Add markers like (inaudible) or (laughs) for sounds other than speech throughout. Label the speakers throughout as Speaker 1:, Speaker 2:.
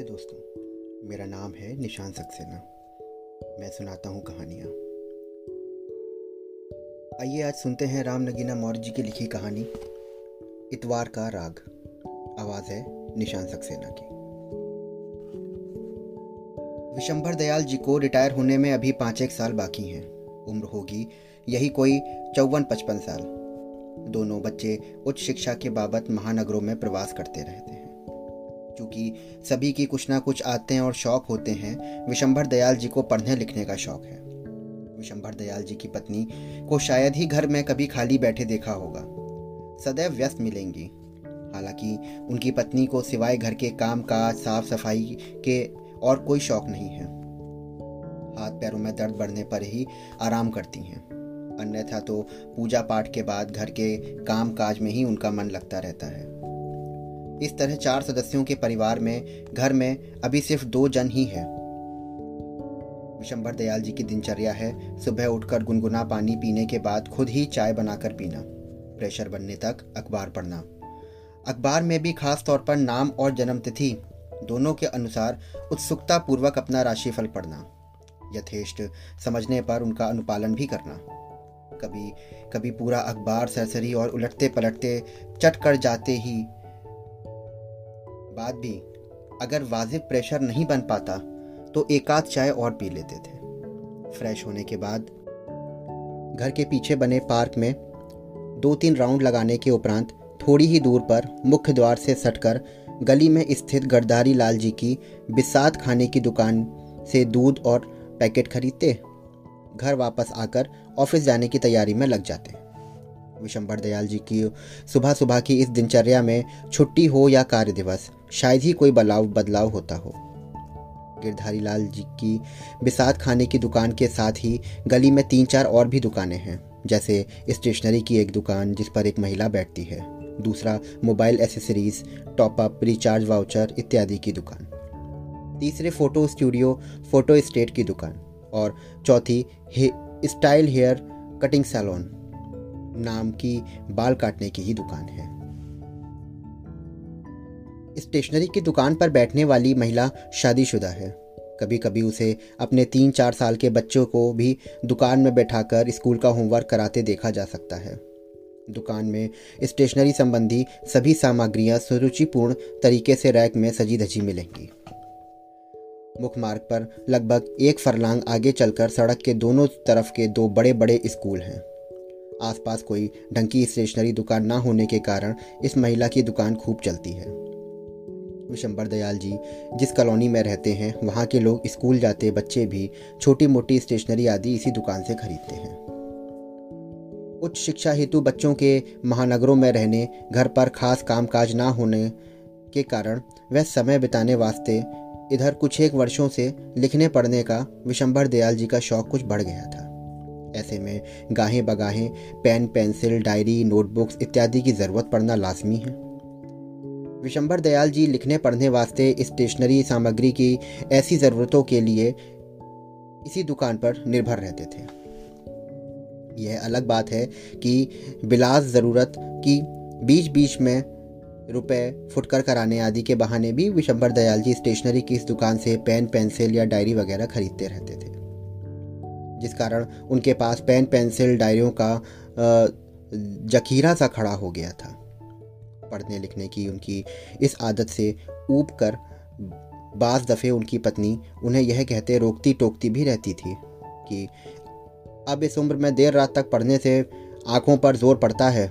Speaker 1: नमस्ते दोस्तों। मेरा नाम है निशान सक्सेना। मैं सुनाता हूँ कहानियाँ। आइए आज सुनते हैं राम नगीना मौर्य जी की लिखी कहानी, इतवार का राग। आवाज़ है निशान सक्सेना की। विशंभर दयाल जी को रिटायर होने में अभी पाँच एक साल बाकी हैं। उम्र होगी यही कोई चौवन पचपन साल। दोनों बच्चे उच्च शिक्षा के बाबत महानगरों में प्रवास करते रहते हैं। क्योंकि सभी की कुछ ना कुछ आते हैं और शौक होते हैं। विशंभर दयाल जी को पढ़ने लिखने का शौक है। विशंभर दयाल जी की पत्नी को शायद ही घर में कभी खाली बैठे देखा होगा। सदैव व्यस्त मिलेंगी। हालाँकि उनकी पत्नी को सिवाय घर के काम काज साफ़ सफ़ाई के और कोई शौक नहीं है। हाथ पैरों में दर्द बढ़ने पर ही आराम करती हैं। अन्यथा तो पूजा पाठ के बाद घर के काम काज में ही उनका मन लगता रहता है। इस तरह चार सदस्यों के परिवार में, घर में, अभी सिर्फ़ दो जन ही हैं। विशंबर दयाल जी की दिनचर्या है, सुबह उठकर गुनगुना पानी पीने के बाद खुद ही चाय बनाकर पीना, प्रेशर बनने तक अखबार पढ़ना। अखबार में भी खास तौर पर नाम और जन्मतिथि, दोनों के अनुसार उत्सुकता पूर्वक अपना राशिफल पढ़ना, यथेष्ट समझने पर उनका अनुपालन भी करना। कभी कभी पूरा अखबार सरसरी और उलटते पलटते चट कर जाते ही बाद भी अगर वाजिब प्रेशर नहीं बन पाता तो एक आध चाय और पी लेते थे। फ्रेश होने के बाद घर के पीछे बने पार्क में दो तीन राउंड लगाने के उपरांत थोड़ी ही दूर पर मुख्य द्वार से सटकर गली में स्थित गरदारी लाल जी की बिसात खाने की दुकान से दूध और पैकेट खरीदते, घर वापस आकर ऑफ़िस जाने की तैयारी में लग जाते। विशंबर दयाल जी की सुबह सुबह की इस दिनचर्या में छुट्टी हो या कार्य दिवस, शायद ही कोई बदलाव बदलाव होता हो। गिरधारी लाल जी की बिसात खाने की दुकान के साथ ही गली में तीन चार और भी दुकानें हैं, जैसे स्टेशनरी की एक दुकान जिस पर एक महिला बैठती है, दूसरा mobile accessories, top up, recharge voucher इत्यादि की दुकान। तीसरे फ़ोटो स्टूडियो, फ़ोटो स्टेट की दुकान और चौथी स्टाइल हेयर कटिंग सैलून। नाम की बाल काटने की ही दुकान है। स्टेशनरी की दुकान पर बैठने वाली महिला शादीशुदा है। कभी कभी उसे अपने तीन चार साल के बच्चों को भी दुकान में बैठाकर स्कूल का होमवर्क कराते देखा जा सकता है। दुकान में स्टेशनरी संबंधी सभी सामग्रियाँ सुरुचिपूर्ण तरीके से रैक में सजी धजी मिलेंगी। मुख्य मार्ग पर लगभग एक फरलांग आगे चलकर सड़क के दोनों तरफ़ के दो बड़े बड़े स्कूल हैं। आसपास कोई ढंग की स्टेशनरी दुकान ना होने के कारण इस महिला की दुकान खूब चलती है। विशंबर दयाल जी, जिस कॉलोनी में रहते हैं, वहाँ के लोग स्कूल जाते बच्चे भी छोटी मोटी स्टेशनरी आदि इसी दुकान से खरीदते हैं। उच्च शिक्षा हेतु बच्चों के महानगरों में रहने, घर पर खास कामकाज ना होने के कारण वह समय बिताने वास्ते इधर कुछ एक वर्षों से लिखने पढ़ने का विशंबर दयाल जी का शौक कुछ बढ़ गया था। ऐसे में गाहें बगाहें, पेन, पेंसिल, डायरी, नोटबुक्स इत्यादि की ज़रूरत पड़ना लाजमी है। विशंबर दयाल जी लिखने पढ़ने वास्ते स्टेशनरी सामग्री की ऐसी ज़रूरतों के लिए इसी दुकान पर निर्भर रहते थे। यह अलग बात है कि बिलास ज़रूरत की बीच बीच में रुपए फुटकर कराने आदि के बहाने भी विशंबर दयाल जी स्टेशनरी की इस दुकान से पेन, पेंसिल या डायरी वगैरह खरीदते रहते थे। जिस कारण उनके पास पेन, पेंसिल, डायरियों का जखीरा सा खड़ा हो गया था। पढ़ने, लिखने की उनकी इस आदत से ऊब कर बाज दफ़े उनकी पत्नी उन्हें यह कहते रोकती टोकती भी रहती थी कि अब इस उम्र में देर रात तक पढ़ने से आँखों पर ज़ोर पड़ता है,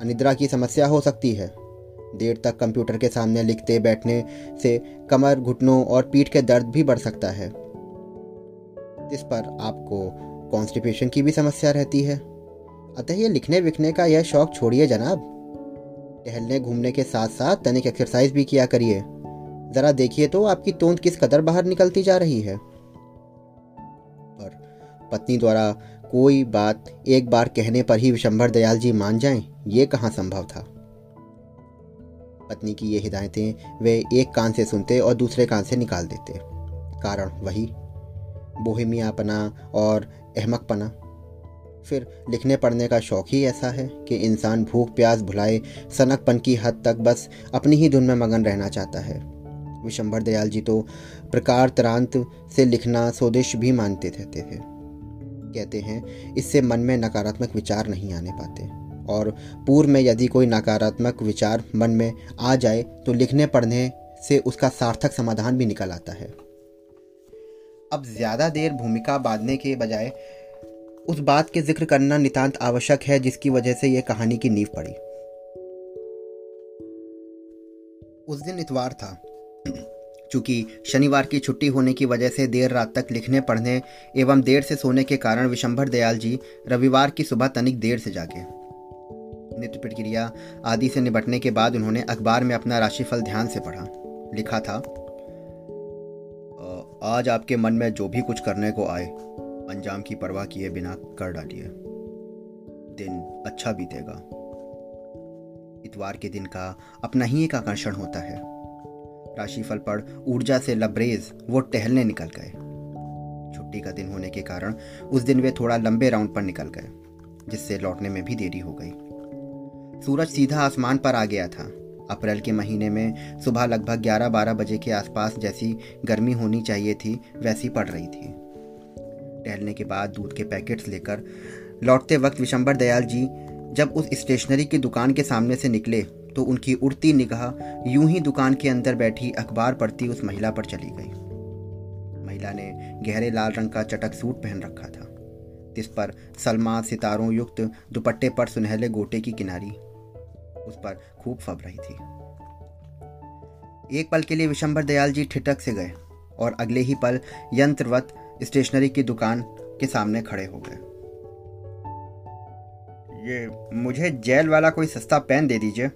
Speaker 1: अनिद्रा की समस्या हो सकती है। देर तक कंप्यूटर के सामने लिखते, बैठने से कमर, घुटनों और पीठ के दर्द भी बढ़ सकता है। इस पर आपको कॉन्स्टिपेशन की भी समस्या रहती है। अतः ये लिखने विखने का यह शौक छोड़िए जनाब। टहलने घूमने के साथ साथ तनिक एक्सरसाइज भी किया करिए। ज़रा देखिए तो आपकी तोंद किस कदर बाहर निकलती जा रही है। और पत्नी द्वारा कोई बात एक बार कहने पर ही विशंभर दयाल जी मान जाएँ, ये कहाँ संभव था? पत्नी की ये हिदायतें वे एक कान से सुनते और दूसरे कान से निकाल देते। कारण वही बोहेमियापना और अहमकपना फिर लिखने पढ़ने का शौक ही ऐसा है कि इंसान भूख प्यास भुलाए, सनकपन की हद तक बस अपनी ही धुन में मगन रहना चाहता है। विशंभर दयाल जी तो प्रकार तरांत से लिखना स्वदेश भी मानते रहते थे। कहते हैं, इससे मन में नकारात्मक विचार नहीं आने पाते। और पूर्व में यदि कोई नकारात्मक विचार मन में आ जाए तो लिखने पढ़ने से उसका सार्थक समाधान भी निकल आता है। अब ज़्यादा देर भूमिका बांधने के बजाय उस बात के ज़िक्र करना नितांत आवश्यक है, जिसकी वजह से यह कहानी की नींव पड़ी। उस दिन इतवार था। चूँकि शनिवार की छुट्टी होने की वजह से देर रात तक लिखने, पढ़ने एवं देर से सोने के कारण विशंभर दयाल जी रविवार की सुबह तनिक देर से जागे। नित्य प्रक्रिया आदि से निपटने के बाद उन्होंने अखबार में अपना राशिफल ध्यान से पढ़ा। लिखा था आज आपके मन में जो भी कुछ करने को आए, अंजाम की परवाह किए बिना कर डालिए। दिन अच्छा बीतेगा। इतवार के दिन का अपना ही एक आकर्षण होता है। राशिफल पढ़, ऊर्जा से लबरेज, वो टहलने निकल गए। छुट्टी का दिन होने के कारण उस दिन वे थोड़ा लंबे राउंड पर निकल गए, जिससे लौटने में भी देरी हो गई। सूरज सीधा आसमान पर आ गया था। अप्रैल के महीने में सुबह लगभग 11-12 बजे के आसपास जैसी गर्मी होनी चाहिए थी, वैसी पड़ रही थी। टहलने के बाद दूध के पैकेट्स लेकर लौटते वक्त विशंबर दयाल जी जब उस स्टेशनरी की दुकान के सामने से निकले तो उनकी उड़ती निगाह यूँ ही दुकान के अंदर बैठी अखबार पढ़ती उस महिला पर चली गई। महिला ने गहरे लाल रंग का चटक सूट पहन रखा था। जिस पर सलमा सितारों युक्त दुपट्टे पर सुनहले गोटे की किनारी उस पर खूब फब रही थी। एक पल के लिए विशंबर दयाल जी ठिटक से गए और अगले ही पल यंत्रवत स्टेशनरी की दुकान के सामने खड़े हो गए। ये मुझे जेल वाला कोई सस्ता पेन दे दीजिए।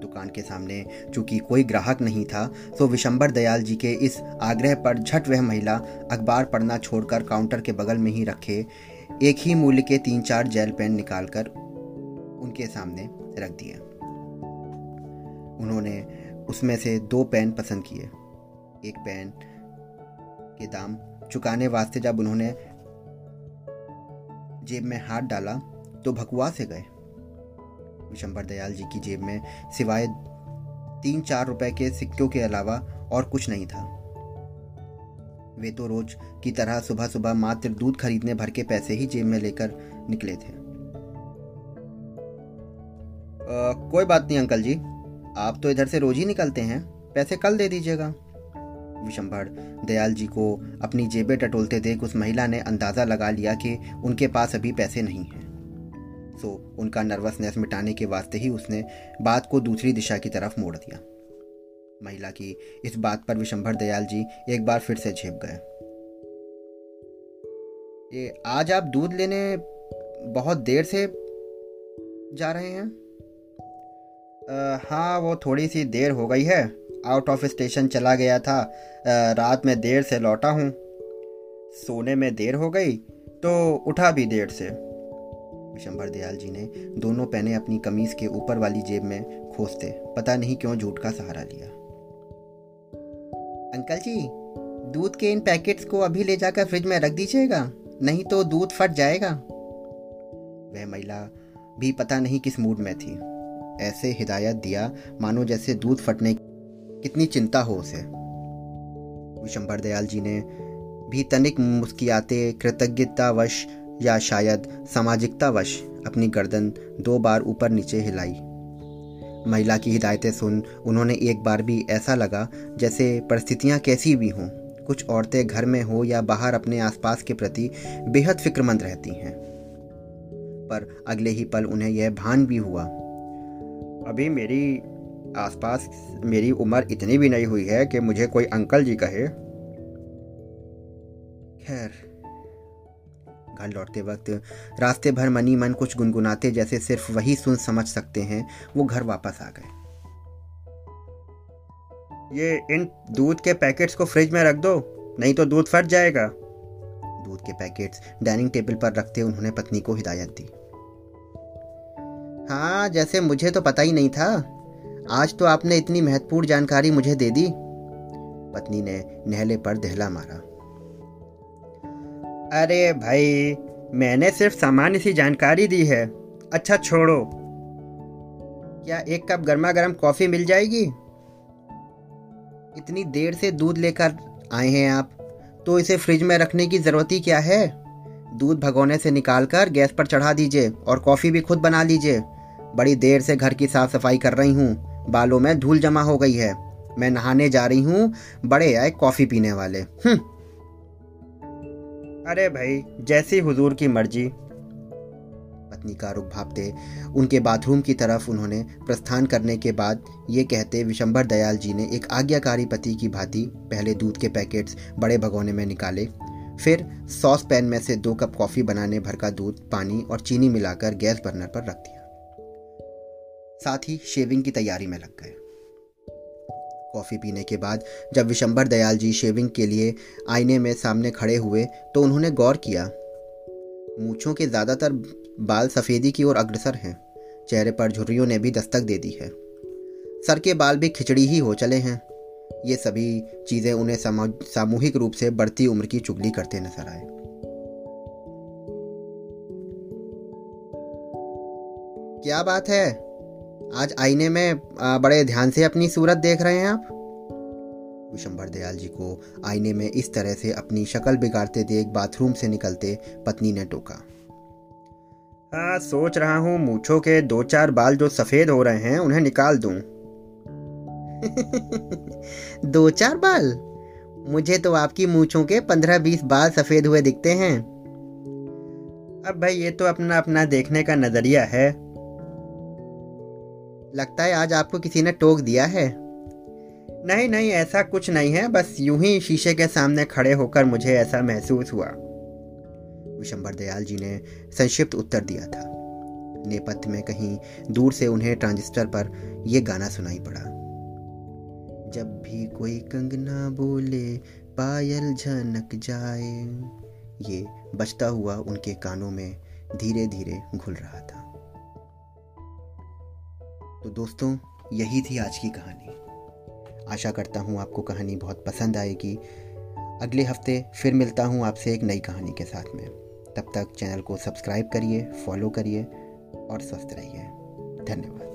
Speaker 1: दुकान के सामने चूँकि कोई ग्राहक नहीं था तो विशंबर दयाल जी के इस आग्रह पर झट वह महिला अखबार पढ़ना छोड़कर काउंटर के बगल में ही रखे एक ही मूल्य के तीन चार जेल पेन निकालकर उनके सामने रख दिए। उन्होंने उसमें से दो पेन पसंद किए। एक पेन के दाम चुकाने वास्ते जब उन्होंने जेब में हाथ डाला तो भकुआ से गए। विशंबर दयाल जी की जेब में सिवाय तीन चार रुपए के सिक्कों के अलावा और कुछ नहीं था। वे तो रोज की तरह सुबह सुबह मात्र दूध खरीदने भर के पैसे ही जेब में लेकर निकले थे। कोई बात नहीं, अंकल जी। आप तो इधर से रोज ही निकलते हैं। पैसे कल दे दीजिएगा। विशंभर, दयाल जी को अपनी जेबें टटोलते देख उस महिला ने अंदाज़ा लगा लिया कि उनके पास अभी पैसे नहीं हैं। सो, उनका नर्वसनेस मिटाने के वास्ते ही उसने बात को दूसरी दिशा की तरफ़ मोड़ दिया। महिला की इस बात पर विशंभर, दयाल जी एक बार फिर से झेप गए। ये आज आप दूध लेने बहुत देर से जा रहे हैं? हाँ वो थोड़ी सी देर हो गई है। आउट ऑफ़ स्टेशन चला गया था। आ, रात में देर से लौटा हूँ। सोने में देर हो गई तो उठा भी देर से। विशंभर दयाल जी ने दोनों पेने अपनी कमीज के ऊपर वाली जेब में खोसते पता नहीं क्यों झूठ का सहारा लिया। अंकल जी दूध के इन पैकेट्स को अभी ले जाकर फ्रिज में रख दीजिएगा नहीं तो दूध फट जाएगा। वह महिला भी पता नहीं किस मूड में थी। ऐसे हिदायत दिया, मानो जैसे दूध फटने कितनी चिंता हो उसे। विशंभर दयाल जी ने भी तनिक मुस्कियाते, कृतज्ञतावश या शायद सामाजिकतावश अपनी गर्दन दो बार ऊपर नीचे हिलाई। महिला की हिदायतें सुन उन्होंने एक बार भी ऐसा लगा जैसे परिस्थितियाँ कैसी भी हों, कुछ औरतें घर में हो या बाहर अपने आसपास के प्रति बेहद फिक्रमंद रहती हैं। पर अगले ही पल उन्हें यह भान भी हुआ अभी मेरी आसपास मेरी उम्र इतनी भी नहीं हुई है कि मुझे कोई अंकल जी कहे। खैर, घर लौटते वक्त रास्ते भर मनी मन कुछ गुनगुनाते जैसे सिर्फ़ वही सुन समझ सकते हैं, वो घर वापस आ गए। ये इन दूध के पैकेट्स को फ्रिज में रख दो, नहीं तो दूध फट जाएगा। दूध के पैकेट्स डाइनिंग टेबल पर रखते उन्होंने पत्नी को हिदायत दी। हाँ जैसे मुझे तो पता ही नहीं था। आज तो आपने इतनी महत्वपूर्ण जानकारी मुझे दे दी। पत्नी ने नहले पर दहला मारा। अरे भाई, मैंने सिर्फ़ सामान्य सी जानकारी दी है। अच्छा छोड़ो। क्या एक कप गर्मा गर्म कॉफ़ी मिल जाएगी? इतनी देर से दूध लेकर आए हैं आप तो इसे फ्रिज में रखने की ज़रूरत ही क्या है? दूध भगोने से निकालकर गैस पर चढ़ा दीजिए और कॉफ़ी भी खुद बना लीजिए। बड़ी देर से घर की साफ़ सफ़ाई कर रही हूँ। बालों में धूल जमा हो गई है। मैं नहाने जा रही हूँ, बड़े आए कॉफ़ी पीने वाले। हम्म। अरे भाई, जैसी हुजूर की मर्ज़ी। पत्नी का रुख भापते उनके बाथरूम की तरफ़ उन्होंने प्रस्थान करने के बाद ये कहते विशंबर दयाल जी ने एक आज्ञाकारी पति की भांति पहले दूध के पैकेट्स बड़े भगोने में निकाले, फिर सॉस पैन में से दो कप कॉफ़ी बनाने भर का दूध, पानी और चीनी मिलाकर गैस बर्नर पर रख दिया। साथ ही शेविंग की तैयारी में लग गए। कॉफ़ी पीने के बाद जब विशंबर दयाल जी शेविंग के लिए आईने में सामने खड़े हुए तो उन्होंने गौर किया। मूछों के ज़्यादातर बाल सफ़ेदी की ओर अग्रसर हैं। चेहरे पर झुर्रियों ने भी दस्तक दे दी है। सर के बाल भी खिचड़ी ही हो चले हैं। ये सभी चीज़ें उन्हें सामूहिक रूप से बढ़ती उम्र की चुगली करते नज़र आए। क्या बात है? आज आईने में बड़े ध्यान से अपनी सूरत देख रहे हैं आप। विशंबर दयाल जी को आईने में इस तरह से अपनी शक्ल बिगाड़ते देख बाथरूम से निकलते पत्नी ने टोका। हाँ सोच रहा हूँ, मूछों के दो चार बाल जो सफ़ेद हो रहे हैं, उन्हें निकाल दूँ। (laughs) दो चार बाल? मुझे तो आपकी मूछों के पंद्रह बीस बाल सफ़ेद हुए दिखते हैं। अब भाई, ये तो अपना अपना देखने का नज़रिया है। लगता है आज आपको किसी ने टोक दिया है। नहीं नहीं, ऐसा कुछ नहीं है, बस यूँ ही शीशे के सामने खड़े होकर मुझे ऐसा महसूस हुआ। विशंबर दयाल जी ने संक्षिप्त उत्तर दिया था। नेपथ्य में कहीं दूर से उन्हें ट्रांजिस्टर पर यह गाना सुनाई पड़ा। जब भी कोई कंगना बोले, पायल झनक जाए, ये बचता हुआ उनके कानों में धीरे धीरे घुल रहा था। तो दोस्तों, यही थी आज की कहानी। आशा करता हूँ आपको कहानी बहुत पसंद आएगी। अगले हफ़्ते फिर मिलता हूँ आपसे एक नई कहानी के साथ में। तब तक चैनल को सब्सक्राइब करिए, फॉलो करिए और स्वस्थ रहिए। धन्यवाद।